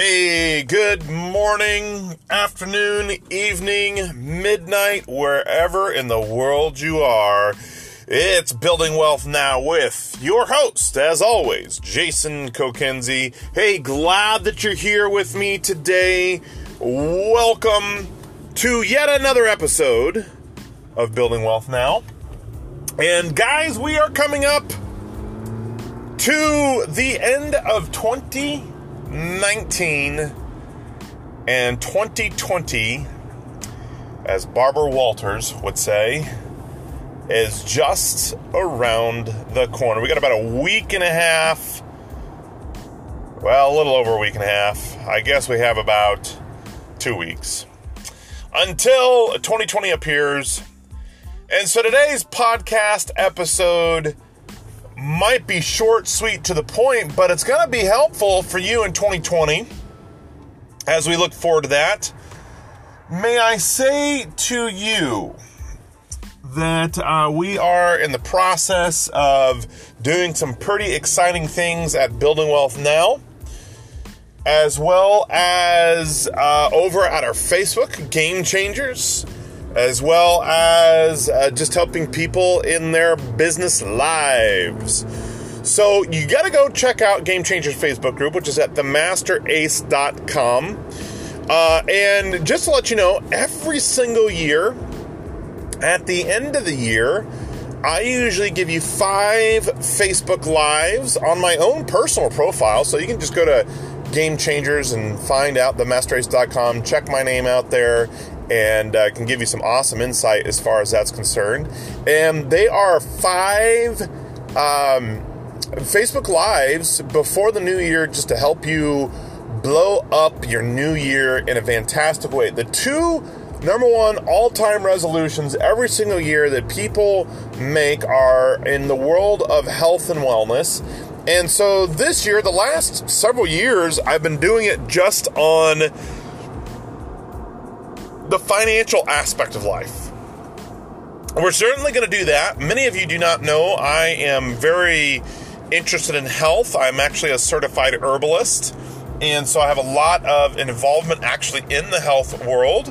Hey, good morning, afternoon, evening, midnight, wherever in the world you are. It's Building Wealth Now with your host, as always, Jason Kokenzie. Hey, glad that you're here with me today. Welcome to yet another episode of Building Wealth Now. And guys, we are coming up to the end of 20- 19 and 2020, as Barbara Walters would say, is just around the corner. We got about a week and a half. Well, a little over a week and a half. I guess we have about two weeks until 2020 appears. And so today's podcast episode might be short, sweet, to the point, but it's going to be helpful for you in 2020 as we look forward to that. May I say to you that uh, we are in the process of doing some pretty exciting things at Building Wealth Now, as well as uh, over at our Facebook, Game Changers as well as uh, just helping people in their business lives. So you got to go check out Game Changers Facebook group, which is at themasterace.com. Uh, and just to let you know, every single year, at the end of the year, I usually give you five Facebook Lives on my own personal profile. So you can just go to Game Changers and find out themasterace.com, check my name out there, and uh, can give you some awesome insight as far as that's concerned. And they are five um, Facebook Lives before the new year just to help you blow up your new year in a fantastic way. The two number one all time resolutions every single year that people make are in the world of health and wellness. And so this year, the last several years, I've been doing it just on the financial aspect of life. We're certainly going to do that. Many of you do not know I am very interested in health. I'm actually a certified herbalist. And so I have a lot of involvement actually in the health world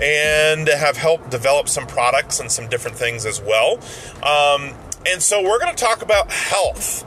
and have helped develop some products and some different things as well. Um, and so we're going to talk about health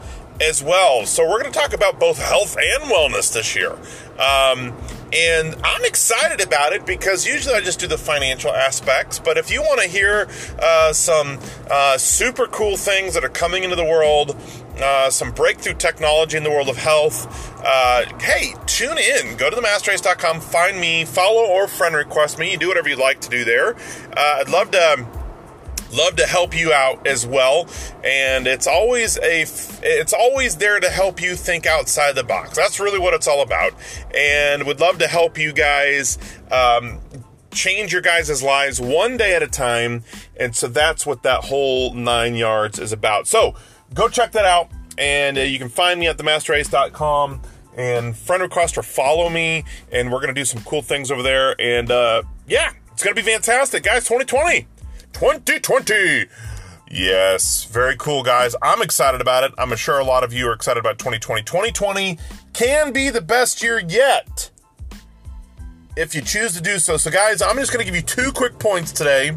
as well. So we're going to talk about both health and wellness this year. Um, and I'm excited about it because usually I just do the financial aspects. But if you want to hear uh, some uh, super cool things that are coming into the world, uh, some breakthrough technology in the world of health, uh, hey, tune in. Go to themasterace.com, find me, follow or friend request me. You do whatever you'd like to do there. Uh, I'd love to love to help you out as well. And it's always a it's always there to help you think outside the box. That's really what it's all about. And would love to help you guys um, change your guys' lives one day at a time. And so that's what that whole nine yards is about. So go check that out. And uh, you can find me at themasterace.com and friend request or follow me. And we're gonna do some cool things over there. And uh, yeah it's gonna be fantastic. Guys 2020 2020. Yes, very cool, guys. I'm excited about it. I'm sure a lot of you are excited about 2020. 2020 can be the best year yet if you choose to do so. So, guys, I'm just going to give you two quick points today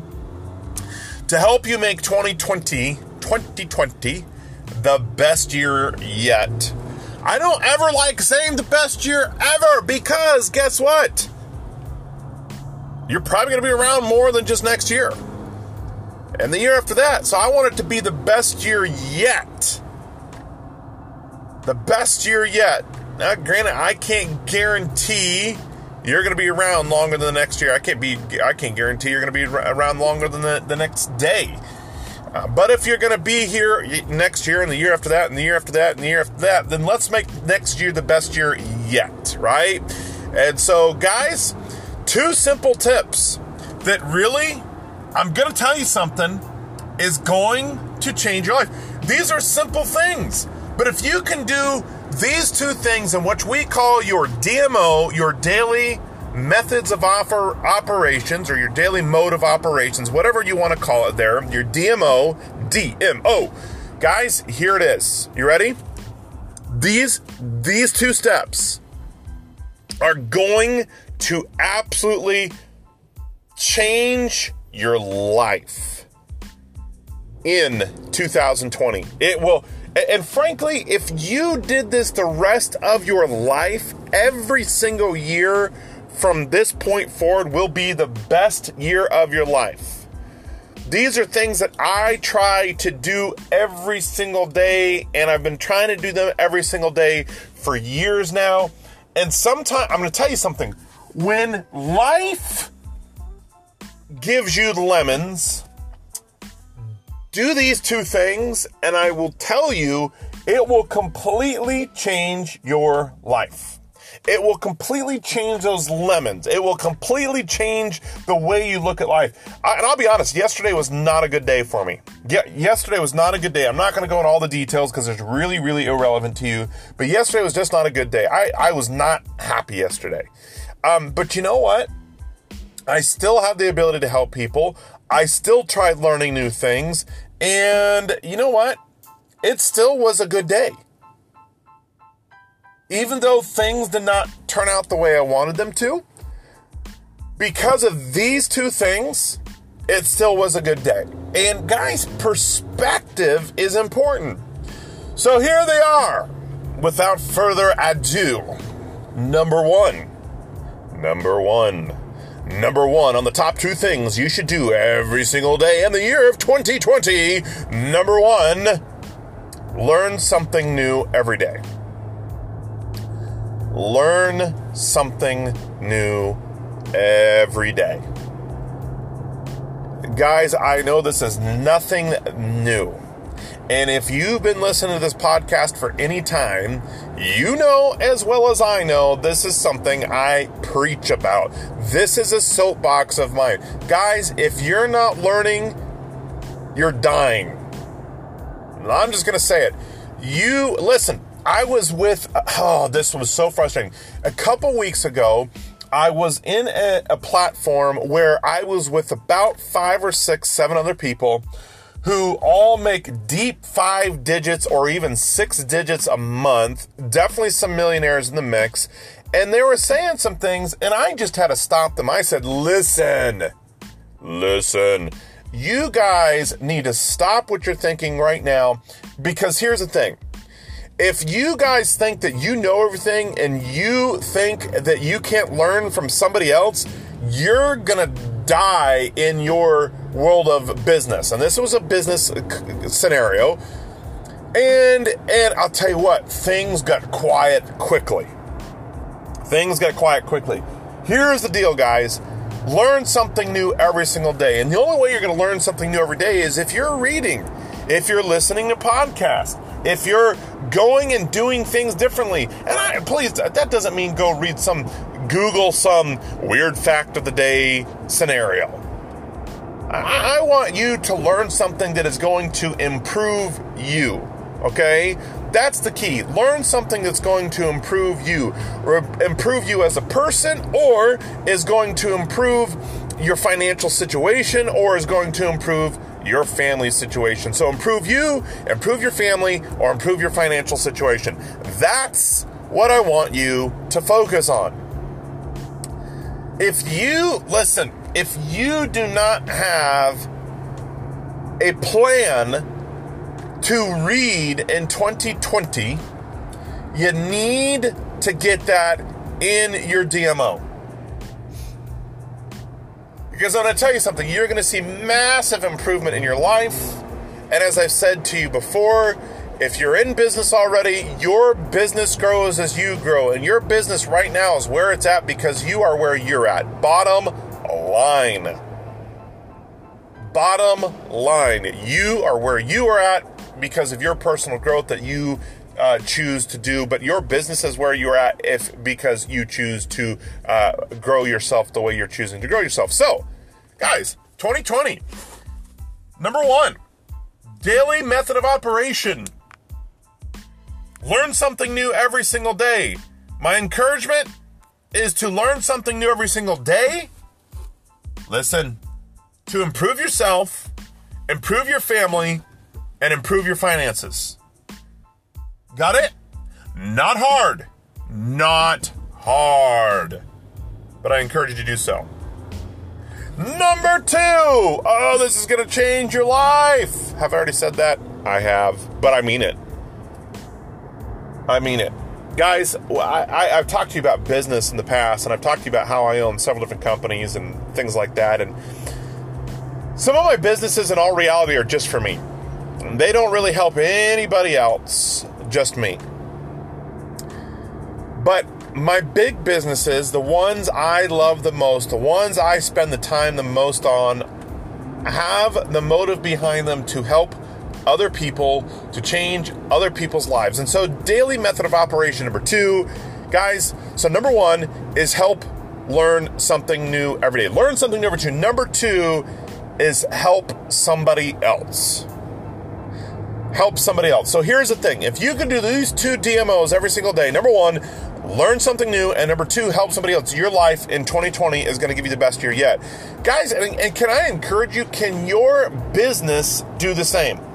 to help you make 2020, 2020 the best year yet. I don't ever like saying the best year ever because guess what? You're probably going to be around more than just next year and the year after that. So I want it to be the best year yet. The best year yet. Now, granted, I can't guarantee you're going to be around longer than the next year. I can't be. I can't guarantee you're going to be around longer than the, the next day. Uh, but if you're going to be here next year and the year after that and the year after that and the year after that, then let's make next year the best year yet, right? And so, guys, two simple tips that really I'm going to tell you something is going to change your life. These are simple things, but if you can do these two things in what we call your DMO, your daily methods of offer operations or your daily mode of operations, whatever you want to call it there, your DMO, DMO. Guys, here it is. You ready? These these two steps are going to absolutely change your life in 2020. It will, and frankly, if you did this the rest of your life, every single year from this point forward will be the best year of your life. These are things that I try to do every single day, and I've been trying to do them every single day for years now. And sometimes, I'm going to tell you something. When life gives you lemons, do these two things, and I will tell you it will completely change your life. It will completely change those lemons. It will completely change the way you look at life. I, and I'll be honest, yesterday was not a good day for me. Yeah, yesterday was not a good day. I'm not going to go into all the details because it's really, really irrelevant to you. But yesterday was just not a good day. I, I was not happy yesterday. Um, but you know what? I still have the ability to help people. I still tried learning new things. And you know what? It still was a good day even though things did not turn out the way I wanted them to, because of these two things, it still was a good day. And guys, perspective is important. So here they are. Without further ado, number one. Number one. Number one on the top two things you should do every single day in the year of 2020. Number one, learn something new every day. Learn something new every day. Guys, I know this is nothing new. And if you've been listening to this podcast for any time, you know as well as I know this is something I preach about. This is a soapbox of mine. Guys, if you're not learning, you're dying. I'm just going to say it. You, listen, I was with, oh, this was so frustrating. A couple weeks ago, I was in a, a, platform where I was with about five or six, seven other people who all make deep five digits or even six digits a month. Definitely some millionaires in the mix. And they were saying some things, and I just had to stop them. I said, listen, listen. You guys need to stop what you're thinking right now because here's the thing if you guys think that you know everything and you think that you can't learn from somebody else, you're gonna die in your world of business. And this was a business scenario. And and I'll tell you what, things got quiet quickly. Things got quiet quickly. Here's the deal, guys. Learn something new every single day. And the only way you're going to learn something new every day is if you're reading, if you're listening to podcasts, if you're going and doing things differently. And I, please, that doesn't mean go read some, Google some weird fact of the day scenario. I, I want you to learn something that is going to improve you. Okay? That's the key. Learn something that's going to improve you, or improve you as a person, or is going to improve your financial situation, or is going to improve your family situation. So improve you, improve your family, or improve your financial situation. That's what I want you to focus on. If you, listen, if you do not have a plan to read in 2020, you need to get that in your DMO. Because I'm going to tell you something, you're going to see massive improvement in your life. And as I've said to you before, if you're in business already, your business grows as you grow. And your business right now is where it's at because you are where you're at. Bottom line. Bottom line. You are where you are at because of your personal growth that you uh, choose to do, but your business is where you're at if because you choose to uh, grow yourself the way you're choosing to grow yourself. So, guys, 2020, number one, daily method of operation. Learn something new every single day. My encouragement is to learn something new every single day. Listen, to improve yourself, improve your family, and improve your finances. Got it? Not hard. Not hard. But I encourage you to do so. Number two, oh, this is going to change your life. Have I already said that? I have, but I mean it. I mean it. Guys, I, have talked to you about business in the past, and I've talked to you about how I own several different companies and things like that. And some of my businesses, in all reality, are just for me. They don't really help anybody else, just me. But my big businesses, the ones I love the most, the ones I spend the time the most on, have the motive behind them to help other people, to change other people's lives. And so, daily method of operation number two, guys. So, number one is help learn something new every day. Learn something new day. Number two is help somebody else. Help somebody else. So, here's the thing if you can do these two DMOs every single day, number one, learn something new, and number two, help somebody else. Your life in 2020 is going to give you the best year yet. Guys, and, and can I encourage you, can your business do the same?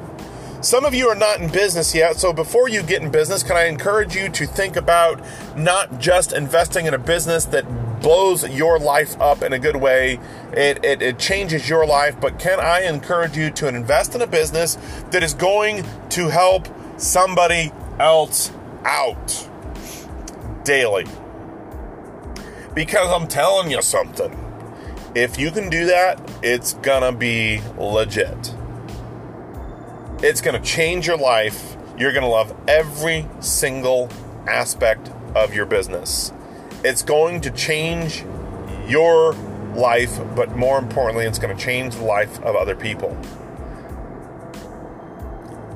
Some of you are not in business yet, so before you get in business, can I encourage you to think about not just investing in a business that blows your life up in a good way, it, it, it, changes your life, but can I encourage you to invest in a business that is going to help somebody else out? daily. Because I'm telling you something. If you can do that, it's gonna be legit. It's gonna change your life. You're gonna love every single aspect of your business. It's going to change your life, but more importantly, it's going to change the life of other people.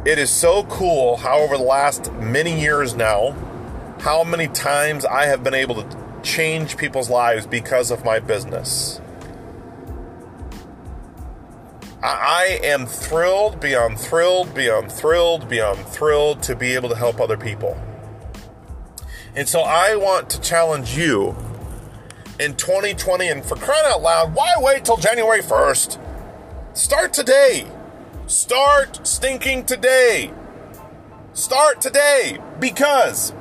It is so cool how, over the last many years now, how many times I have been able to change people's lives because of my business. I am thrilled, beyond thrilled, beyond thrilled, beyond thrilled to be able to help other people. And so I want to challenge you in 2020 and for crying out loud, why wait till January 1st? Start today. Start stinking today. Start today because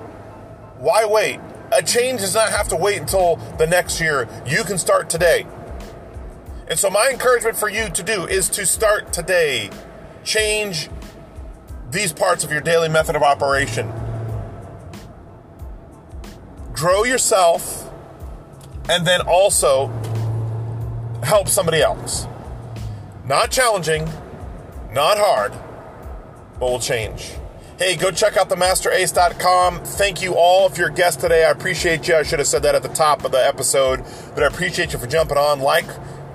why wait? A change does not have to wait until the next year. You can start today. And so, my encouragement for you to do is to start today. Change these parts of your daily method of operation. Grow yourself and then also help somebody else. Not challenging, not hard, but will change. Hey, go check out themasterace.com. Thank you all for your guest today. I appreciate you. I should have said that at the top of the episode, but I appreciate you for jumping on. Like,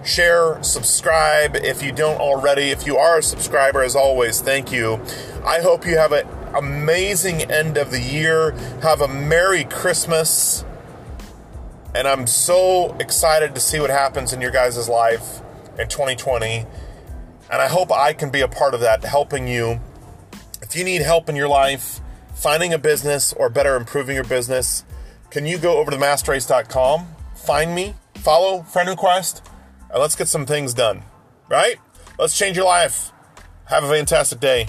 share, subscribe if you don't already. If you are a subscriber, as always, thank you. I hope you have an amazing end of the year. Have a Merry Christmas. And I'm so excited to see what happens in your guys' life in 2020. And I hope I can be a part of that, helping you if you need help in your life, finding a business or better improving your business, can you go over to masterace.com, find me, follow, friend request, and let's get some things done. Right? Let's change your life. Have a fantastic day.